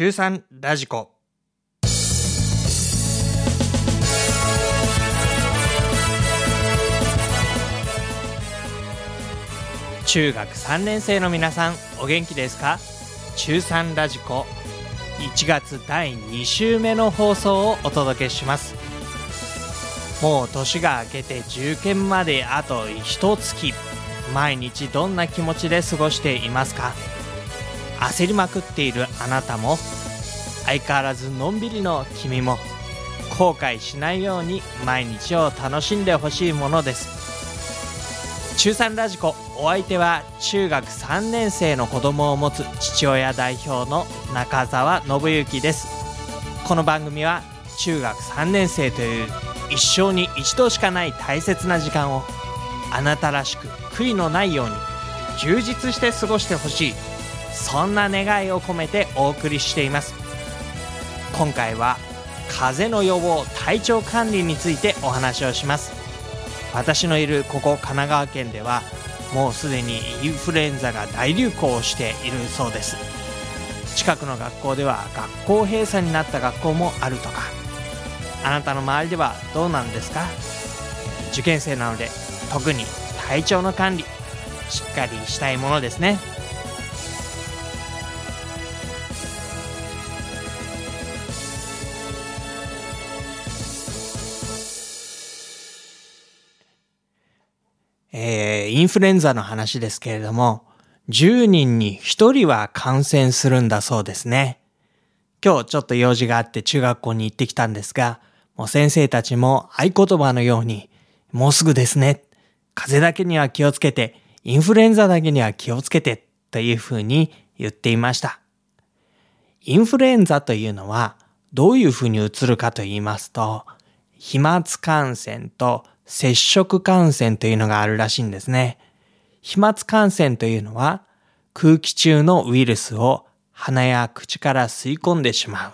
中3ラジコ。中学3年生の皆さんお元気ですか？中3ラジコ。1月第2週目の放送をお届けします。もう年が明けて受験まであと一月。毎日どんな気持ちで過ごしていますか？焦りまくっているあなたも相変わらずのんびりの君も後悔しないように毎日を楽しんでほしいものです。中3ラジコお相手は中学3年生の子供を持つ父親代表の中澤信之です。この番組は中学3年生という一生に一度しかない大切な時間をあなたらしく悔いのないように充実して過ごしてほしい。そんな願いを込めてお送りしています。今回は風邪の予防体調管理についてお話をします。私のいるここ神奈川県ではもうすでにインフルエンザが大流行しているそうです。近くの学校では学校閉鎖になった学校もあるとか。あなたの周りではどうなんですか？受験生なので特に体調の管理しっかりしたいものですね。インフルエンザの話ですけれども、10人に1人は感染するんだそうですね。今日ちょっと用事があって中学校に行ってきたんですが、もう先生たちも合言葉のように、もうすぐですね。風邪だけには気をつけて、インフルエンザだけには気をつけて、というふうに言っていました。インフルエンザというのは、どういうふうに移るかと言いますと、飛沫感染と接触感染というのがあるらしいんですね。飛沫感染というのは空気中のウイルスを鼻や口から吸い込んでしまう。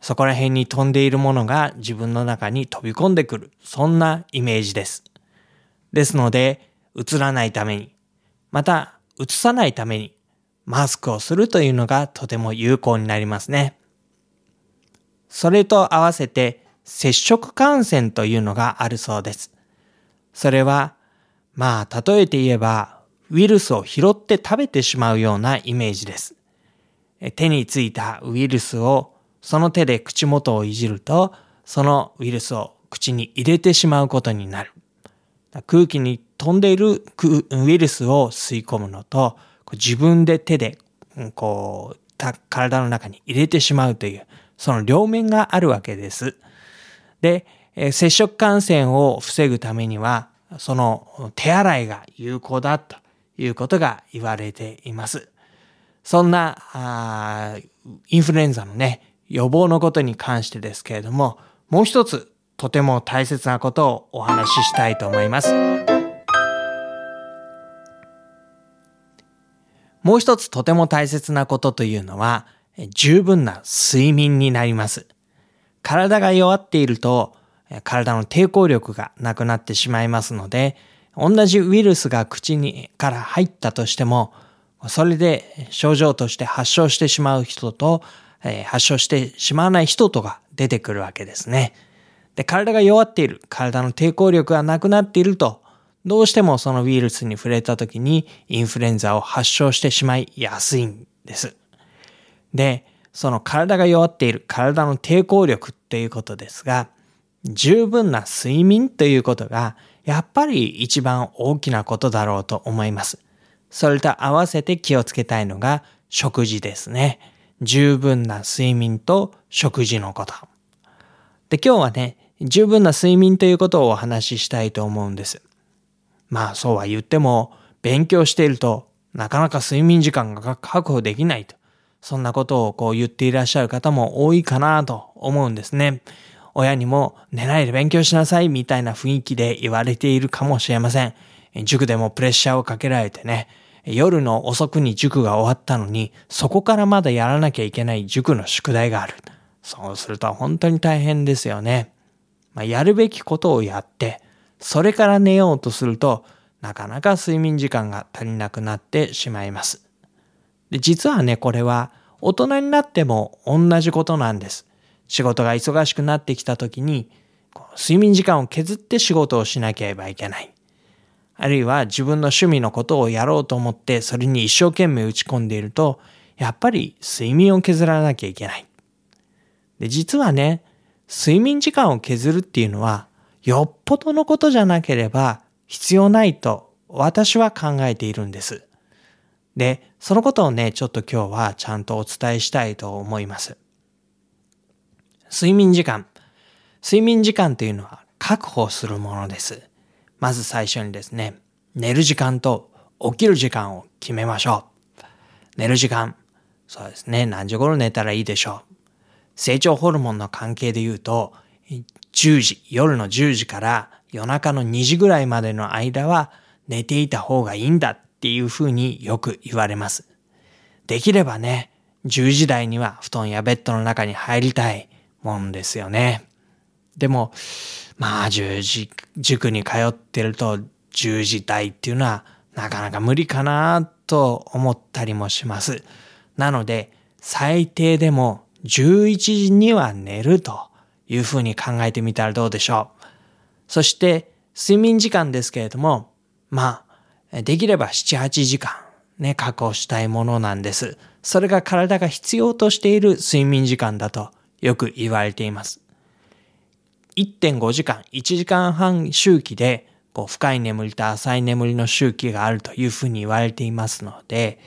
そこら辺に飛んでいるものが自分の中に飛び込んでくる。そんなイメージです。ですので、映らないために、また映さないために、マスクをするというのがとても有効になりますね。それと合わせて接触感染というのがあるそうです。それは、まあ、例えて言えば、ウイルスを拾って食べてしまうようなイメージです。手についたウイルスをその手で口元をいじると、そのウイルスを口に入れてしまうことになる。空気に飛んでいるウイルスを吸い込むのと、自分で手で、こう、体の中に入れてしまうという、その両面があるわけです。で、接触感染を防ぐためには、その手洗いが有効だということが言われています。そんなインフルエンザのね、予防のことに関してですけれども、もう一つとても大切なことをお話ししたいと思います。もう一つとても大切なことというのは、十分な睡眠になります。体が弱っていると、体の抵抗力がなくなってしまいますので、同じウイルスが口にから入ったとしても、それで症状として発症してしまう人と、え、発症してしまわない人とが出てくるわけですね。で、体が弱っている、体の抵抗力がなくなっていると、どうしてもそのウイルスに触れた時にインフルエンザを発症してしまいやすいんです。で、その体が弱っている体の抵抗力っていうことですが、十分な睡眠ということが、やっぱり一番大きなことだろうと思います。それと合わせて気をつけたいのが食事ですね。十分な睡眠と食事のこと。で、今日はね、十分な睡眠ということをお話ししたいと思うんです。まあそうは言っても、勉強しているとなかなか睡眠時間が確保できないと。そんなことをこう言っていらっしゃる方も多いかなと思うんですね。親にも寝ないで勉強しなさいみたいな雰囲気で言われているかもしれません。塾でもプレッシャーをかけられてね、夜の遅くに塾が終わったのに、そこからまだやらなきゃいけない塾の宿題がある。そうすると本当に大変ですよね。まあ、やるべきことをやって、それから寝ようとすると、なかなか睡眠時間が足りなくなってしまいます。で実はね、これは大人になっても同じことなんです。仕事が忙しくなってきた時に、睡眠時間を削って仕事をしなければいけない。あるいは自分の趣味のことをやろうと思ってそれに一生懸命打ち込んでいると、やっぱり睡眠を削らなきゃいけない。で、実はね、睡眠時間を削るっていうのは、よっぽどのことじゃなければ必要ないと私は考えているんです。で、そのことをね、ちょっと今日はちゃんとお伝えしたいと思います。睡眠時間。睡眠時間というのは確保するものです。まず最初にですね、寝る時間と起きる時間を決めましょう。寝る時間。そうですね。何時頃寝たらいいでしょう。成長ホルモンの関係で言うと、10時、夜の10時から夜中の2時ぐらいまでの間は寝ていた方がいいんだっていうふうによく言われます。できればね、10時台には布団やベッドの中に入りたいもんですよね。でも、まあ10時、塾に通ってると10時台っていうのはなかなか無理かなと思ったりもします。なので、最低でも11時には寝るというふうに考えてみたらどうでしょう。そして、睡眠時間ですけれども、まあ、できれば7、8時間ね、確保したいものなんです。それが体が必要としている睡眠時間だとよく言われています。1.5時間、1時間半周期で、こう深い眠りと浅い眠りの周期があるというふうに言われていますので、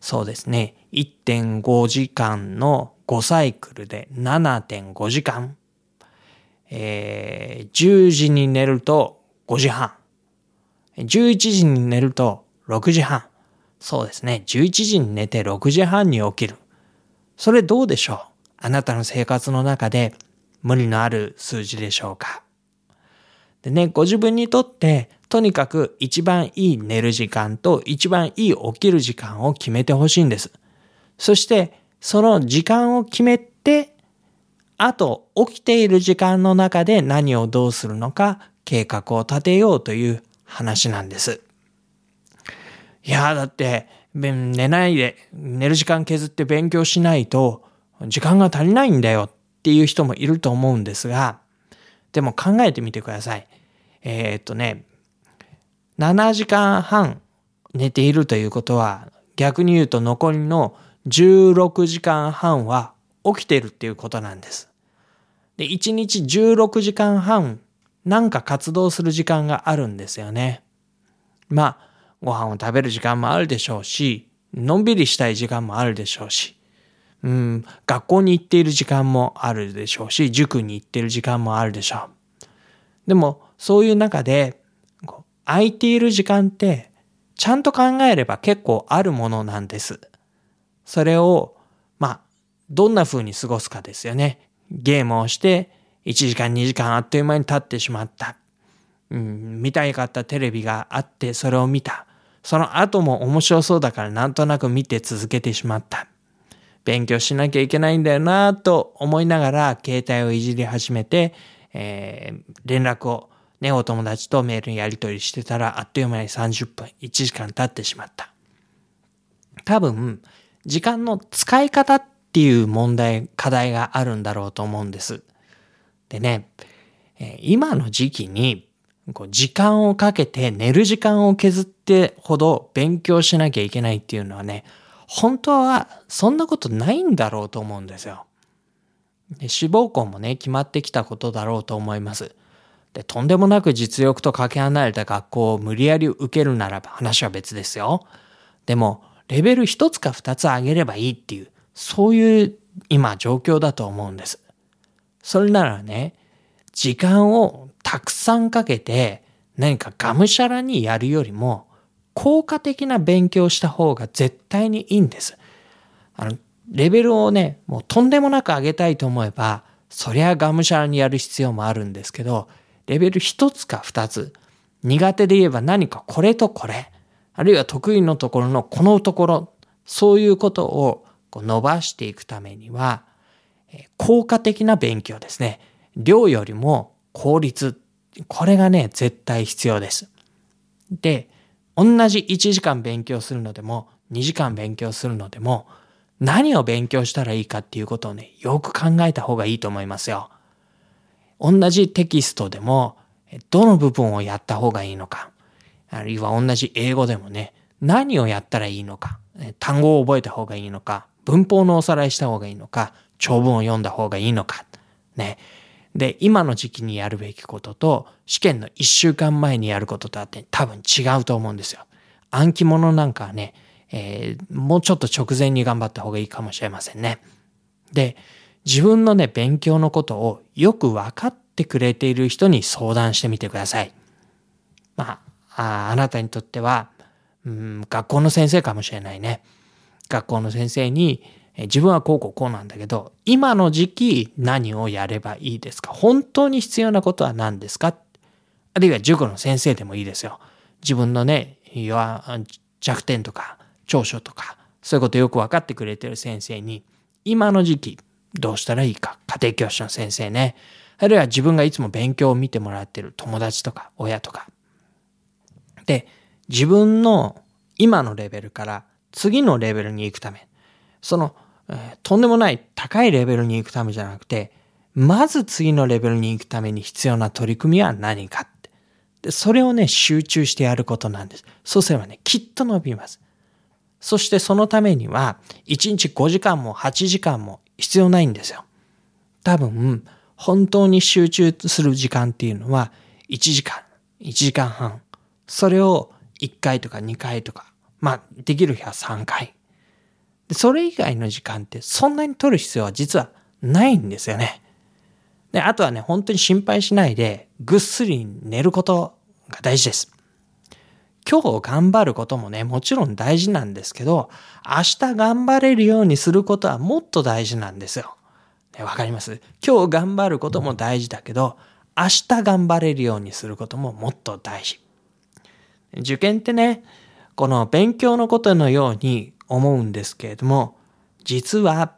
そうですね、1.5時間の5サイクルで7.5時間、えー、10時に寝ると5時半、11時に寝ると6時半、そうですね、11時に寝て6時半に起きる。それどうでしょう？あなたの生活の中で無理のある数字でしょうか？でね、ご自分にとってとにかく一番いい寝る時間と一番いい起きる時間を決めてほしいんです。そしてその時間を決めて、あと起きている時間の中で何をどうするのか計画を立てようという話なんです。いやだって、寝ないで、寝る時間削って勉強しないと時間が足りないんだよっていう人もいると思うんですが、でも考えてみてください。えー、っとね、7時間半寝ているということは、逆に言うと残りの16時間半は起きてるっていうことなんです。で、1日16時間半なんか活動する時間があるんですよね。まあ、ご飯を食べる時間もあるでしょうし、のんびりしたい時間もあるでしょうし、うん、学校に行っている時間もあるでしょうし、塾に行っている時間もあるでしょう。でも、そういう中で、空いている時間って、ちゃんと考えれば結構あるものなんです。それを、まあ、どんな風に過ごすかですよね。ゲームをして、1時間2時間あっという間に経ってしまった。うん、見たいかったテレビがあってそれを見た。その後も面白そうだからなんとなく見て続けてしまった。勉強しなきゃいけないんだよなと思いながら携帯をいじり始めて、えー、連絡をね、お友達とメールやり取りしてたらあっという間に30分、1時間経ってしまった。多分、時間の使い方っていう問題、課題があるんだろうと思うんです。でね、今の時期にこう時間をかけて寝る時間を削ってほど勉強しなきゃいけないっていうのはね、本当はそんなことないんだろうと思うんですよ。で志望校もね、決まってきたことだろうと思います。で、とんでもなく実力とかけ離れた学校を無理やり受けるならば話は別ですよ。でも、レベル一つか二つ上げればいいっていう、そういう今状況だと思うんです。それならね、時間をたくさんかけて何かがむしゃらにやるよりも、効果的な勉強した方が絶対にいいんです。あの、レベルをね、もうとんでもなく上げたいと思えば、そりゃがむしゃらにやる必要もあるんですけど、レベル一つか二つ、苦手で言えば何かこれとこれ、あるいは得意のところのこのところ、そういうことをこう伸ばしていくためには、効果的な勉強ですね。量よりも効率。これがね、絶対必要です。で、同じ1時間勉強するのでも、2時間勉強するのでも、何を勉強したらいいかっていうことをね、よく考えた方がいいと思いますよ。同じテキストでも、どの部分をやった方がいいのか、あるいは同じ英語でもね、何をやったらいいのか、単語を覚えた方がいいのか、文法のおさらいした方がいいのか、長文を読んだ方がいいのか、ね。で、今の時期にやるべきことと、試験の一週間前にやることとあって多分違うと思うんですよ。暗記物なんかはね、えー、もうちょっと直前に頑張った方がいいかもしれませんね。で、自分のね、勉強のことをよく分かってくれている人に相談してみてください。まあ、ああなたにとっては、うん、学校の先生かもしれないね。学校の先生に、自分はこうこうこうなんだけど、今の時期何をやればいいですか？本当に必要なことは何ですか？あるいは塾の先生でもいいですよ。自分のね、弱点とか長所とか、そういうことよく分かってくれてる先生に、今の時期どうしたらいいか、家庭教師の先生ね。あるいは自分がいつも勉強を見てもらってる友達とか親とか。で、自分の今のレベルから次のレベルに行くため、その、とんでもない高いレベルに行くためじゃなくて、まず次のレベルに行くために必要な取り組みは何かって。で、それをね、集中してやることなんです。そうすればね、きっと伸びます。そしてそのためには、1日5時間も8時間も必要ないんですよ。多分、本当に集中する時間っていうのは、1時間、1時間半。それを1回とか2回とか、まあ、できる日は3回。でそれ以外の時間ってそんなに取る必要は実はないんですよね。で、あとはね、本当に心配しないで、ぐっすり寝ることが大事です。今日頑張ることもね、もちろん大事なんですけど、明日頑張れるようにすることはもっと大事なんですよ。わ、かります？今日頑張ることも大事だけど、明日頑張れるようにすることももっと大事。受験ってね、この勉強のことのように思うんですけれども、実は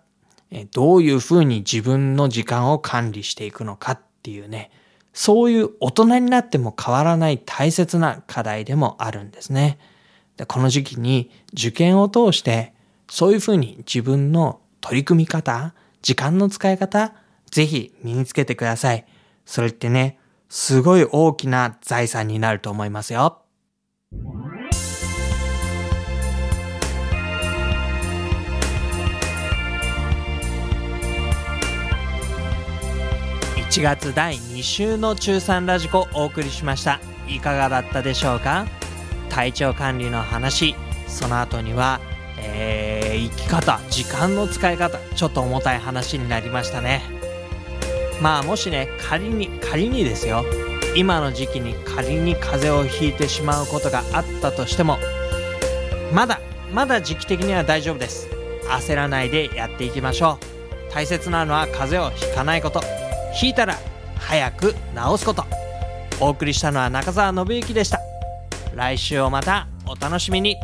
どういうふうに自分の時間を管理していくのかっていうね、そういう大人になっても変わらない大切な課題でもあるんですね。でこの時期に受験を通してそういうふうに自分の取り組み方、時間の使い方、ぜひ身につけてください。それってね、すごい大きな財産になると思いますよ。1月第2週の中3ラジコお送りしました。いかがだったでしょうか？体調管理の話。その後には、えー、生き方時間の使い方ちょっと重たい話になりましたね。まあもしね仮に仮にですよ。今の時期に仮に風邪をひいてしまうことがあったとしてもまだまだ時期的には大丈夫です。焦らないでやっていきましょう。大切なのは風邪をひかないこと。引いたら早く治すこと。お送りしたのは中澤信之でした。来週をまたお楽しみに。